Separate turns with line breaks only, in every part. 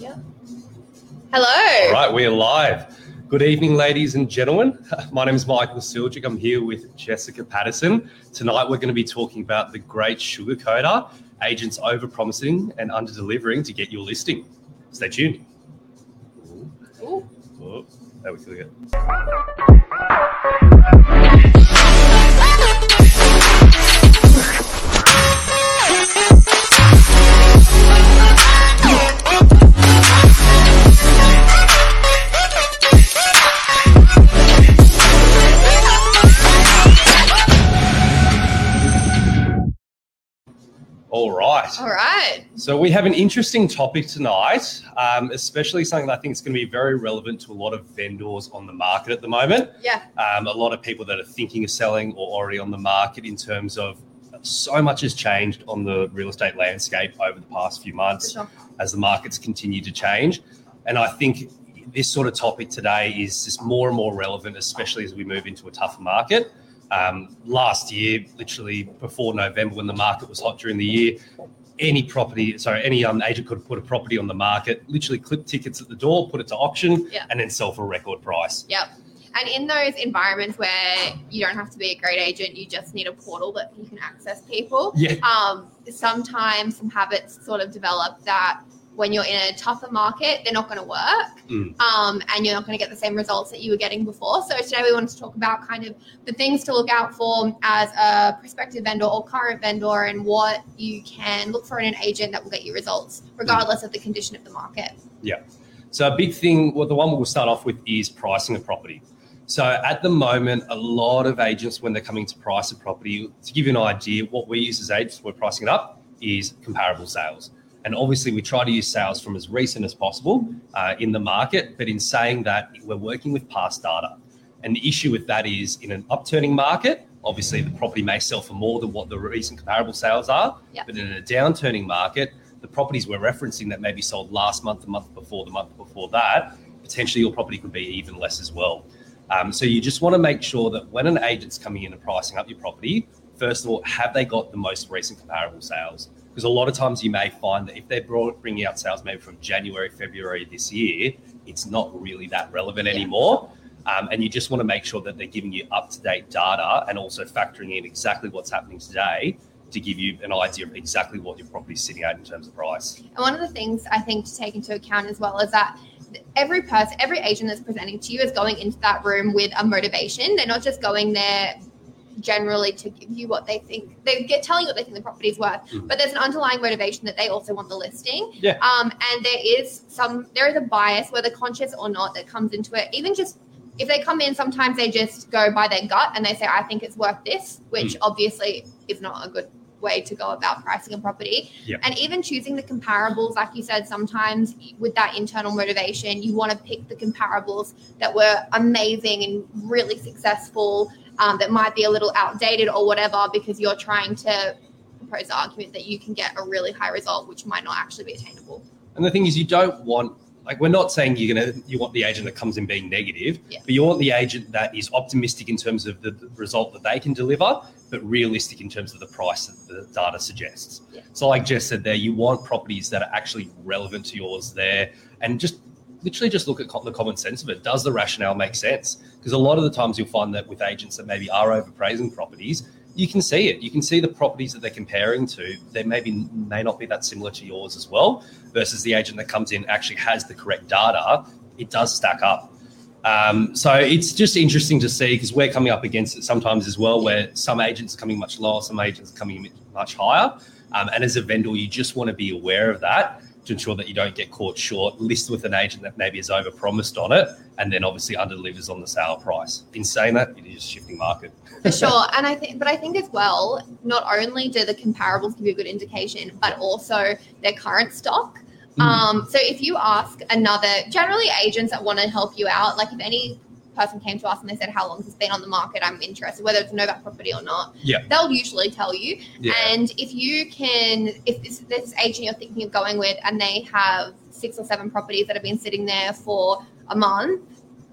Yeah. Hello.
right, we're live. Good evening, ladies and gentlemen. My name is Michael Silgic. I'm here with Jessica Patterson. Tonight, we're going to be talking about the great sugar sugarcoater, agents over-promising and under-delivering to get your listing. Stay tuned.
Ooh.
Oh, there we go. Right.
All right.
So we have an interesting topic tonight, um, especially something that I think is going to be very relevant to a lot of vendors on the market at the moment.
Yeah.
Um, a lot of people that are thinking of selling or already on the market in terms of so much has changed on the real estate landscape over the past few months
sure.
as the markets continue to change. And I think this sort of topic today is just more and more relevant, especially as we move into a tougher market. Um, last year, literally before November, when the market was hot during the year, any property, sorry, any um, agent could put a property on the market, literally clip tickets at the door, put it to auction,
Yeah.
and then sell for a record price.
Yep. And in those environments where you don't have to be a great agent, you just need a portal that you can access people.
Yeah.
Um, sometimes some habits sort of develop that when you're in a tougher market, they're not going to work,
Mm.
um, and you're not going to get the same results that you were getting before. So today we wanted to talk about kind of the things to look out for as a prospective vendor or current vendor, and what you can look for in an agent that will get you results, regardless of the condition of the market. Yeah.
So a big thing, well, the one we'll start off with is pricing a property. So at the moment, a lot of agents, when they're coming to price a property, to give you an idea, what we use as agents, we're pricing it up, is comparable sales. And obviously, we try to use sales from as recent as possible uh, in the market. But in saying that, we're working with past data. And the issue with that is in an upturning market, obviously the property may sell for more than what the recent comparable sales are.
Yep.
But in a downturning market, the properties we're referencing that maybe sold last month, the month before, the month before that, potentially your property could be even less as well. Um, so you just want to make sure that when an agent's coming in and pricing up your property, first of all, have they got the most recent comparable sales? Because a lot of times you may find that if they're brought, bringing out sales maybe from January, February this year, it's not really that relevant
Yeah.
anymore. Um, and you just want to make sure that they're giving you up to date data and also factoring in exactly what's happening today to give you an idea of exactly what your property's sitting at in terms of price.
And one of the things I think to take into account as well is that every person, every agent that's presenting to you is going into that room with a motivation. They're not just going there generally to give you what they think they get telling you what they think the property is worth
Mhm.
but there's an underlying motivation that they also want the listing
Yeah.
um and there is some there is a bias whether conscious or not that comes into it even just if they come in sometimes they just go by their gut and they say i think it's worth this which
Mm.
obviously is not a good way to go about pricing a property
Yeah.
and even choosing the comparables like you said sometimes with that internal motivation you want to pick the comparables that were amazing and really successful um, that might be a little outdated or whatever because you're trying to propose the argument that you can get a really high result which might not actually be attainable
And the thing is, you don't want like we're not saying you're gonna you want the agent that comes in being negative,
Yeah.
but you want the agent that is optimistic in terms of the, the result that they can deliver, but realistic in terms of the price that the data suggests.
Yeah.
So, like Jess said, there you want properties that are actually relevant to yours there, and just literally just look at co- the common sense of it. Does the rationale make sense? Because a lot of the times you'll find that with agents that maybe are overpraising properties, you can see it. You can see the properties that they're comparing to. They maybe may not be that similar to yours as well. Versus the agent that comes in actually has the correct data. It does stack up. Um, so it's just interesting to see because we're coming up against it sometimes as well, where some agents are coming much lower, some agents are coming much higher. Um, and as a vendor, you just want to be aware of that to ensure that you don't get caught short. List with an agent that maybe has overpromised on it, and then obviously underdelivers on the sale price. In saying that, it is a shifting market.
for sure and i think but i think as well not only do the comparables give you a good indication but also their current stock
Mm.
um, so if you ask another generally agents that want to help you out like if any person came to us and they said how long has this been on the market i'm interested whether it's a novak property or not
Yeah.
they'll usually tell you
Yeah.
and if you can if this, this agent you're thinking of going with and they have six or seven properties that have been sitting there for a month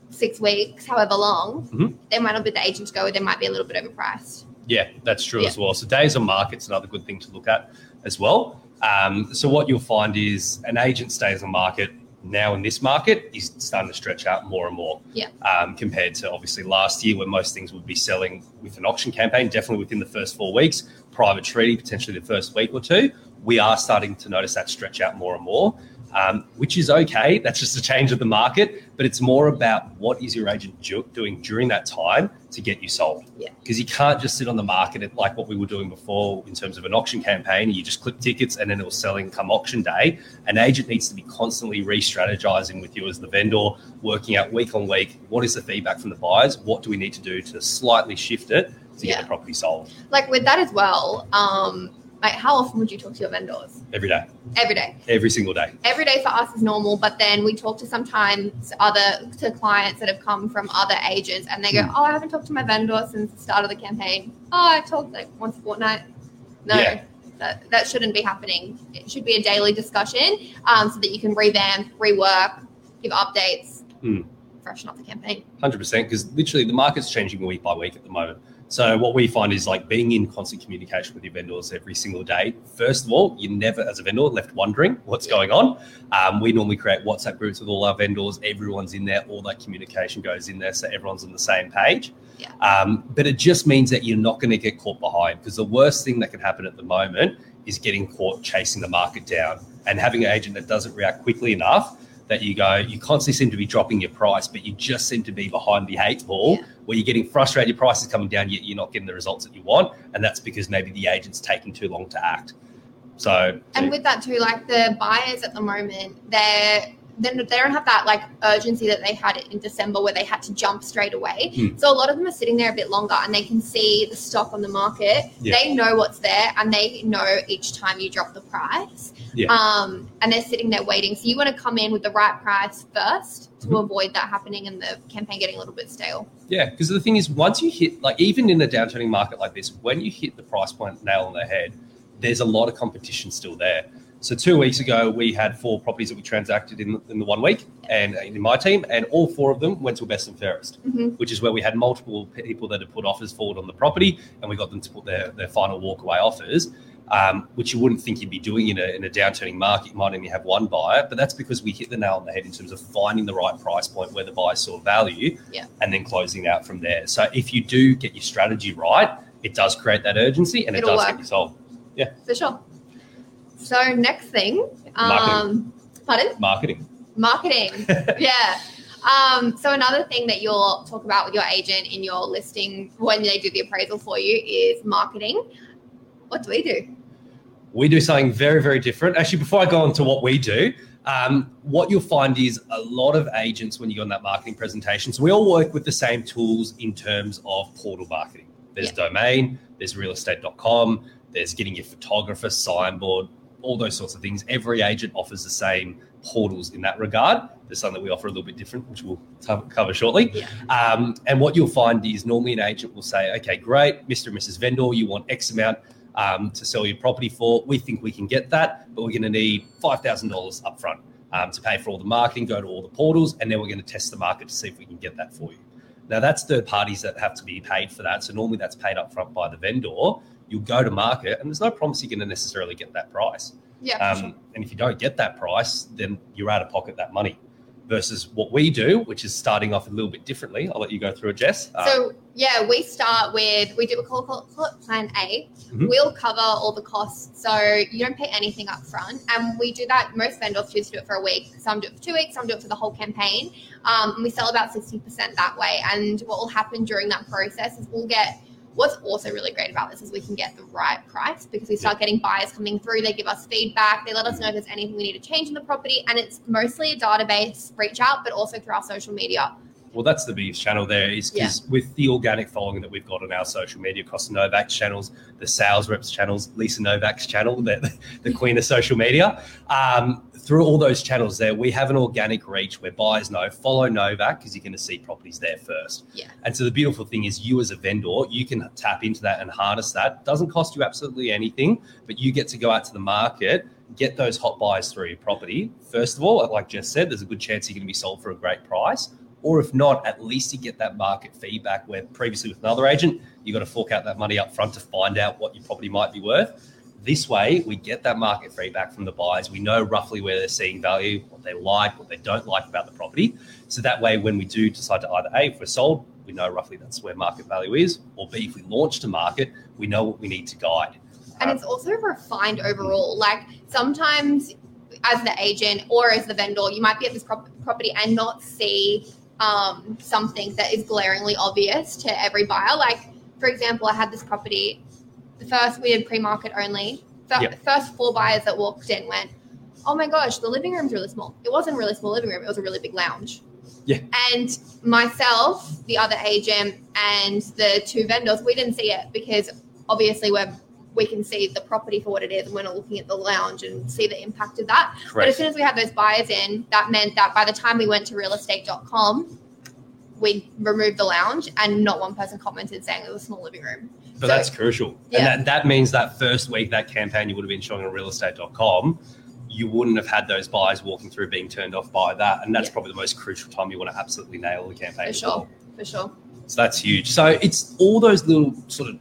six weeks however long
Mhm.
they might not be the agent to go with they might be a little bit overpriced
Yeah, that's true
Yeah.
as well. So days on market's another good thing to look at as well. Um, so what you'll find is an agent stays on market now in this market is starting to stretch out more and more.
Yeah.
Um, compared to obviously last year, where most things would be selling with an auction campaign, definitely within the first four weeks, private treaty potentially the first week or two. We are starting to notice that stretch out more and more um, which is okay. That's just a change of the market, but it's more about what is your agent doing during that time to get you sold.
Yeah.
Because you can't just sit on the market like what we were doing before in terms of an auction campaign. You just clip tickets and then it was selling come auction day. An agent needs to be constantly re-strategizing with you as the vendor, working out week on week what is the feedback from the buyers, what do we need to do to slightly shift it to
Yeah.
get the property sold
Like with that as well, um, like how often would you talk to your vendors?
every day,
Every day.
every single day.
every day for us is normal, but then we talk to sometimes other to clients that have come from other agents and they go,
Hmm.
Oh, I haven't talked to my vendor since the start of the campaign. Oh, I talked like once a fortnight. No.
Yeah.
That, that shouldn't be happening. It should be a daily discussion um, so that you can revamp, rework, give updates,
Hmm.
freshen up the campaign.
Hundred percent, because literally the market's changing week by week at the moment. So what we find is like being in constant communication with your vendors every single day. First of all, you're never, as a vendor, left wondering what's going on. Um, we normally create WhatsApp groups with all our vendors. Everyone's in there. All that communication goes in there, so everyone's on the same page.
Yeah.
Um, but it just means that you're not going to get caught behind because the worst thing that can happen at the moment is getting caught chasing the market down and having an agent that doesn't react quickly enough that you go, you constantly seem to be dropping your price, but you just seem to be behind the eight ball
Yeah.
where you're getting frustrated, your price is coming down, yet you're not getting the results that you want. And that's because maybe the agent's taking too long to act. So,
And with that too, like the buyers at the moment, they're they don't have that like urgency that they had in December where they had to jump straight away.
Hmm.
So a lot of them are sitting there a bit longer and they can see the stock on the market.
Yeah.
They know what's there and they know each time you drop the price.
Yeah.
Um, and they're sitting there waiting. So you want to come in with the right price first to
Mhm.
avoid that happening and the campaign getting a little bit stale.
yeah, because the thing is, once you hit, like, even in a downturning market like this, when you hit the price point nail on the head, there's a lot of competition still there. So two weeks ago, we had four properties that we transacted in, in the one week, and in my team, and all four of them went to best and fairest.
Mhm.
which is where we had multiple people that had put offers forward on the property and we got them to put their, their final walkaway offers, um, which you wouldn't think you'd be doing in a, in a downturning market. You might only have one buyer, but that's because we hit the nail on the head in terms of finding the right price point where the buyer saw value
Yeah.
and then closing out from there. So if you do get your strategy right, it does create that urgency and
It'll
it does
work.
get you sold. Yeah.
For sure. So next thing, um, pardon?
Marketing.
Marketing. yeah. Um, so another thing that you'll talk about with your agent in your listing when they do the appraisal for you is marketing. What do we do?
we do something very, very different. Actually, before I go on to what we do, um, what you'll find is a lot of agents when you go on that marketing presentation. So we all work with the same tools in terms of portal marketing. There's domain, there's realestate.com, there's getting your photographer, signboard, all those sorts of things. Every agent offers the same portals in that regard. There's some that we offer a little bit different, which we'll co- cover shortly.
Yeah.
Um, and what you'll find is normally an agent will say, okay, great, Mr. and Mrs. Vendor, you want X amount um, to sell your property for. We think we can get that, but we're going to need $5,000 upfront um, to pay for all the marketing, go to all the portals, and then we're going to test the market to see if we can get that for you. Now, that's third parties that have to be paid for that. So normally that's paid upfront by the vendor. You'll go to market, and there's no promise you're going to necessarily get that price.
Yeah.
Um, and if you don't get that price, then you're out of pocket that money. Versus what we do, which is starting off a little bit differently. I'll let you go through it, Jess. Um,
So yeah, we start with we do a call, call, call it Plan A.
Mhm.
We'll cover all the costs, so you don't pay anything up front, and we do that. Most vendors choose to do it for a week. Some do it for two weeks. Some do it for the whole campaign. Um, and we sell about sixty percent that way. And what will happen during that process is we'll get. What's also really great about this is we can get the right price because we start getting buyers coming through. They give us feedback. They let us know if there's anything we need to change in the property, and it's mostly a database reach out, but also through our social media.
Well, that's the biggest channel there is because with the organic following that we've got on our social media across the Novak's channels, the sales reps channels, Lisa Novak's channel, the, the queen of social media, um, through all those channels there, we have an organic reach where buyers know follow Novak because you're going to see properties there first.
Yeah.
And so the beautiful thing is you as a vendor, you can tap into that and harness that. Doesn't cost you absolutely anything, but you get to go out to the market, get those hot buys through your property. First of all, like Jess said, there's a good chance you're going to be sold for a great price. Or if not, at least you get that market feedback where previously with another agent, you got to fork out that money up front to find out what your property might be worth. This way, we get that market feedback from the buyers. We know roughly where they're seeing value, what they like, what they don't like about the property. So that way, when we do decide to either A, if we're sold, we know roughly that's where market value is, or B, if we launch to market, we know what we need to guide.
and it's also refined overall. Like sometimes, as the agent or as the vendor, you might be at this prop- property and not see um, something that is glaringly obvious to every buyer. Like, for example, I had this property. The first we did pre-market only. The
Yep.
first four buyers that walked in went, "Oh my gosh, the living room's really small." It wasn't a really small living room; it was a really big lounge.
Yeah.
And myself, the other agent, and the two vendors, we didn't see it because obviously we're we can see the property for what it is and we're not looking at the lounge and see the impact of that. But as soon as we had those buyers in, that meant that by the time we went to realestate.com, we removed the lounge and not one person commented saying it was a small living room.
But
So-
that's crucial.
Yeah.
And that, that means that first week, that campaign you would have been showing on realestate.com, you wouldn't have had those buyers walking through being turned off by that. And that's
Yeah.
probably the most crucial time you want to absolutely nail the campaign.
For sure.
well.
For sure.
So that's huge. So it's all those little sort of,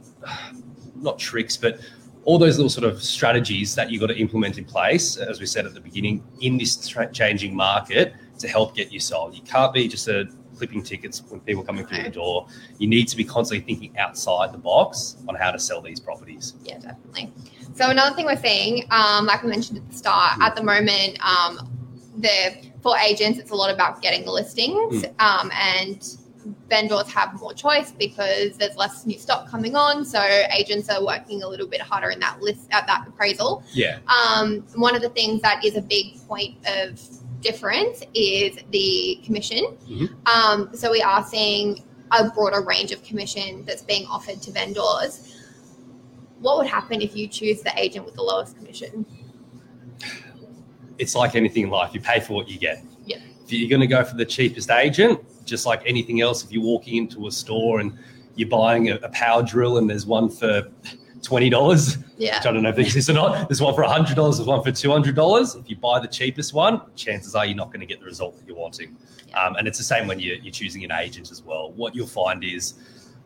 not tricks, but all those little sort of strategies that you've got to implement in place, as we said at the beginning, in this tra- changing market to help get you sold. You can't be just a clipping tickets when people coming through the door. You need to be constantly thinking outside the box on how to sell these properties.
Yeah, definitely. So another thing we're seeing, um, like we mentioned at the start, at the moment, um, the for agents, it's a lot about getting the listings, um, and vendors have more choice because there's less new stock coming on. So agents are working a little bit harder in that list at that appraisal.
Yeah.
Um, one of the things that is a big point of difference is the commission.
Mhm.
Um, so we are seeing a broader range of commission that's being offered to vendors. What would happen if you choose the agent with the lowest commission?
It's like anything in life. You pay for what you get.
Yeah.
If you're going to go for the cheapest agent, just like anything else, if you're walking into a store and you're buying a, a power drill and there's one for twenty dollars,
Yeah.
which I don't know if it exists or not. There's one for hundred dollars. There's one for two hundred dollars. If you buy the cheapest one, chances are you're not going to get the result that you're wanting.
Yeah.
Um, and it's the same when you're, you're choosing an agent as well. What you'll find is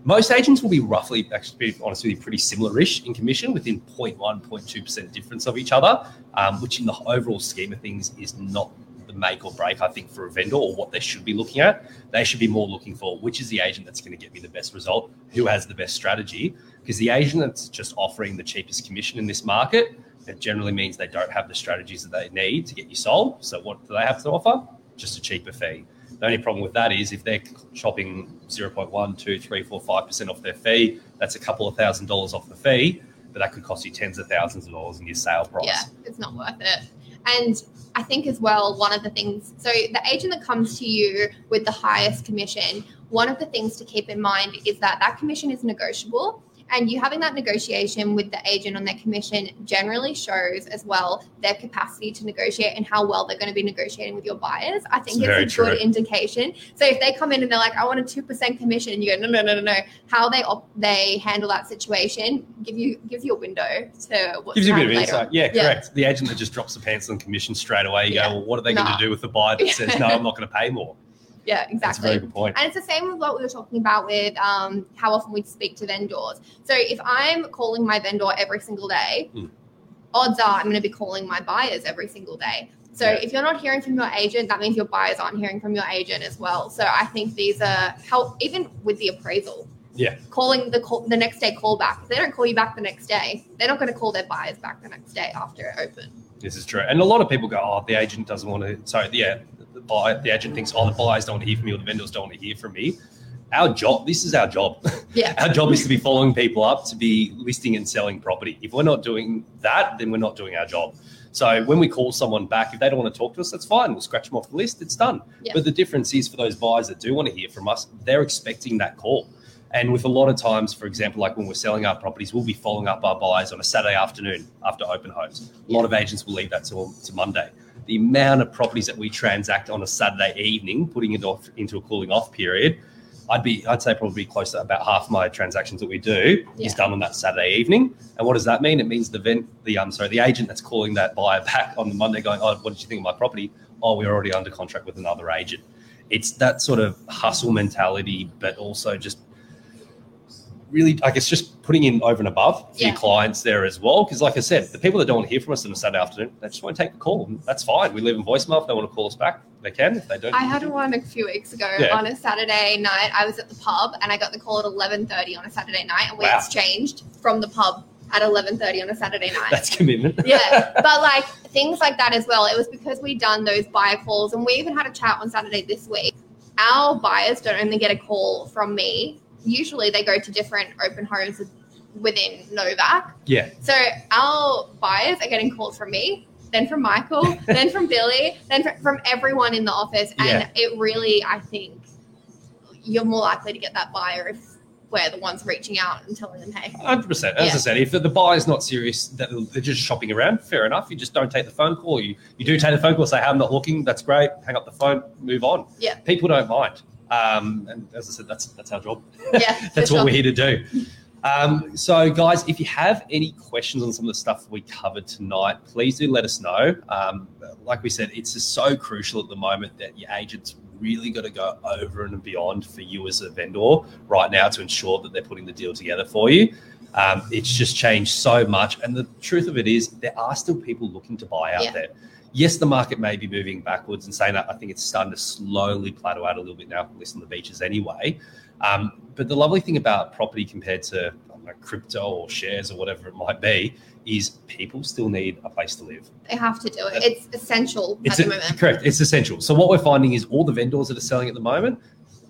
most agents will be roughly, actually, to be honest with you, pretty similar-ish in commission, within 0.1, 0.2 percent difference of each other, um, which in the overall scheme of things is not the make or break. I think for a vendor or what they should be looking at, they should be more looking for which is the agent that's going to get me the best result, who has the best strategy, because the agent that's just offering the cheapest commission in this market, it generally means they don't have the strategies that they need to get you sold. So what do they have to offer? Just a cheaper fee. The only problem with that is if they're chopping 0.1, 2, 3, 4, 5% off their fee, that's a couple of thousand dollars off the fee, but that could cost you tens of thousands of dollars in your sale price.
Yeah, it's not worth it. And I think as well, one of the things, so the agent that comes to you with the highest commission, one of the things to keep in mind is that that commission is negotiable. And you having that negotiation with the agent on their commission generally shows as well their capacity to negotiate and how well they're going to be negotiating with your buyers. I think
It's
it's a good indication. So if they come in and they're like, "I want a two percent commission," and you go, "No, no, no, no, no," how they op- they handle that situation give you gives you a window to what
Gives you a bit of insight. Yeah,
Yeah.
correct. The agent that just drops the pants on commission straight away, you
Yeah.
go, well, what are they going to do with the buyer that says, no, I'm not going to pay more?
Yeah,
That's a
exactly.
very good point.
And it's the same with what we were talking about with um, how often we speak to vendors. So if I'm calling my vendor every single day,
Mm.
odds are I'm going to be calling my buyers every single day. So
Yeah.
if you're not hearing from your agent, that means your buyers aren't hearing from your agent as well. So I think these are how even with the appraisal.
Yeah.
Calling the call, the next day call back. If they don't call you back the next day, they're not going to call their buyers back the next day after it opened.
This is true. And a lot of people go, oh, the agent doesn't want to. So, yeah, the, buyer, the agent thinks, oh, the buyers don't want to hear from me or the vendors don't want to hear from me. Our job, this is our job.
Yeah.
our job is to be following people up, to be listing and selling property. If we're not doing that, then we're not doing our job. So when we call someone back, if they don't want to talk to us, that's fine. We'll scratch them off the list. It's done.
Yeah.
But the difference is for those buyers that do want to hear from us, they're expecting that call. And with a lot of times, for example, like when we're selling our properties, we'll be following up our buyers on a Saturday afternoon after open homes. A lot of agents will leave that till to Monday. The amount of properties that we transact on a Saturday evening, putting it off into a cooling off period, I'd be I'd say probably close to about half my transactions that we do
Yeah.
is done on that Saturday evening. And what does that mean? It means the vent the um sorry the agent that's calling that buyer back on the Monday going, oh, what did you think of my property? Oh, we're already under contract with another agent. It's that sort of hustle mentality, but also just really, I guess, just putting in over and above for
Yeah.
your clients there as well. Because, like I said, the people that don't want to hear from us on a Saturday afternoon, they just won't take the call. That's fine. We leave them voicemail. If they want to call us back, they can. If they don't,
I had one a few weeks ago
Yeah.
on a Saturday night. I was at the pub and I got the call at eleven thirty on a Saturday night, and we
Wow.
exchanged from the pub at eleven thirty on a Saturday night.
that's commitment.
yeah, but like things like that as well. It was because we done those buyer calls, and we even had a chat on Saturday this week. Our buyers don't only get a call from me. Usually, they go to different open homes within Novak.
yeah.
So our buyers are getting calls from me, then from Michael, then from Billy, then fr- from everyone in the office, and
Yeah.
it really, I think, you're more likely to get that buyer if we're the ones reaching out and telling them, hey,
Hundred percent. As I said, if the, the buyer's not serious, that they're just shopping around. Fair enough. You just don't take the phone call. You you do take the phone call, say, "Hey, I'm not looking." That's great. Hang up the phone, move on.
Yeah.
People don't mind. Um, and as I said, that's that's our job.
yeah,
That's
sure.
what we're here to do. Um, so, guys, if you have any questions on some of the stuff we covered tonight, please do let us know. Um, like we said, it's just so crucial at the moment that your agent's really got to go over and beyond for you as a vendor right now to ensure that they're putting the deal together for you. Um, it's just changed so much. And the truth of it is, there are still people looking to buy out
Yeah.
there. Yes, the market may be moving backwards and saying that I think it's starting to slowly plateau out a little bit now, at least on the beaches anyway. Um, but the lovely thing about property compared to know, crypto or shares or whatever it might be is people still need a place to live.
They have to do it. It's essential
It's
at the
a-
moment.
correct. It's essential. So what we're finding is all the vendors that are selling at the moment,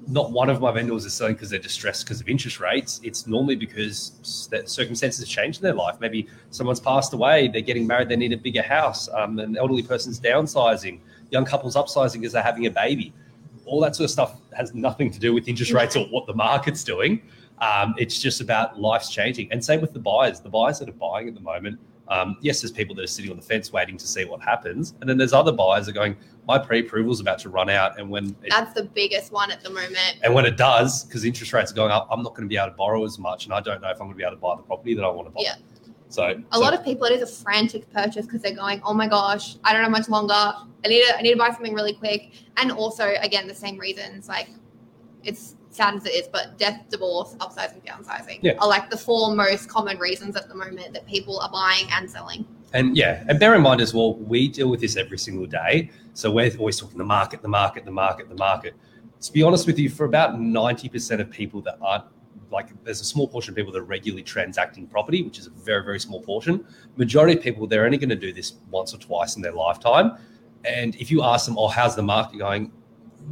not one of my vendors is selling because they're distressed because of interest rates. It's normally because that circumstances have changed in their life. Maybe someone's passed away, they're getting married, they need a bigger house. Um, an elderly person's downsizing, young couples upsizing because they're having a baby. All that sort of stuff has nothing to do with interest rates or what the market's doing. Um, it's just about life's changing. And same with the buyers. The buyers that are buying at the moment, um, yes, there's people that are sitting on the fence waiting to see what happens. And then there's other buyers that are going, my pre-approval is about to run out. And when it,
That's the biggest one at the moment.
and when it does, because interest rates are going up, I'm not going to be able to borrow as much. And I don't know if I'm going to be able to buy the property that I want to buy.
Yeah.
So
A lot of people, it is a frantic purchase because they're going, "Oh my gosh, I don't have much longer. I need to, I need to buy something really quick." And also, again, the same reasons. Like, it's sad as it is, but death, divorce, upsizing, downsizing
Yeah.
are like the four most common reasons at the moment that people are buying and selling.
And yeah, and bear in mind as well, we deal with this every single day. So we're always talking the market, the market, the market, the market. To be honest with you, for about 90% of people that aren't like, there's a small portion of people that are regularly transacting property, which is a very, very small portion. Majority of people, they're only going to do this once or twice in their lifetime. And if you ask them, oh, how's the market going?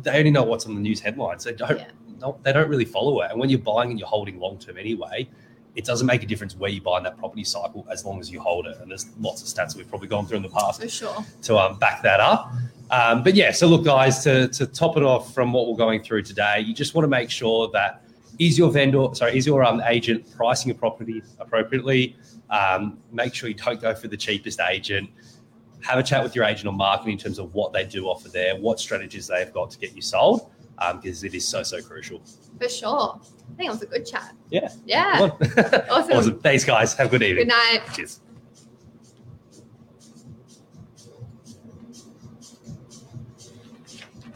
They only know what's on the news headlines. They don't,
Yeah.
No, they don't really follow it. And when you're buying and you're holding long term anyway, it doesn't make a difference where you buy in that property cycle as long as you hold it. And there's lots of stats that we've probably gone through in the past
For sure.
to um, back that up. Um, but yeah, so look, guys, to, to top it off from what we're going through today, you just want to make sure that is your vendor, sorry, is your um, agent pricing a property appropriately? Um, make sure you don't go for the cheapest agent. Have a chat with your agent on marketing in terms of what they do offer there, what strategies they've got to get you sold, Um, because it is so, so crucial.
For sure. I think it was a good chat.
Yeah.
Yeah. Awesome.
awesome. Thanks, guys. Have a good evening.
Good night.
Cheers.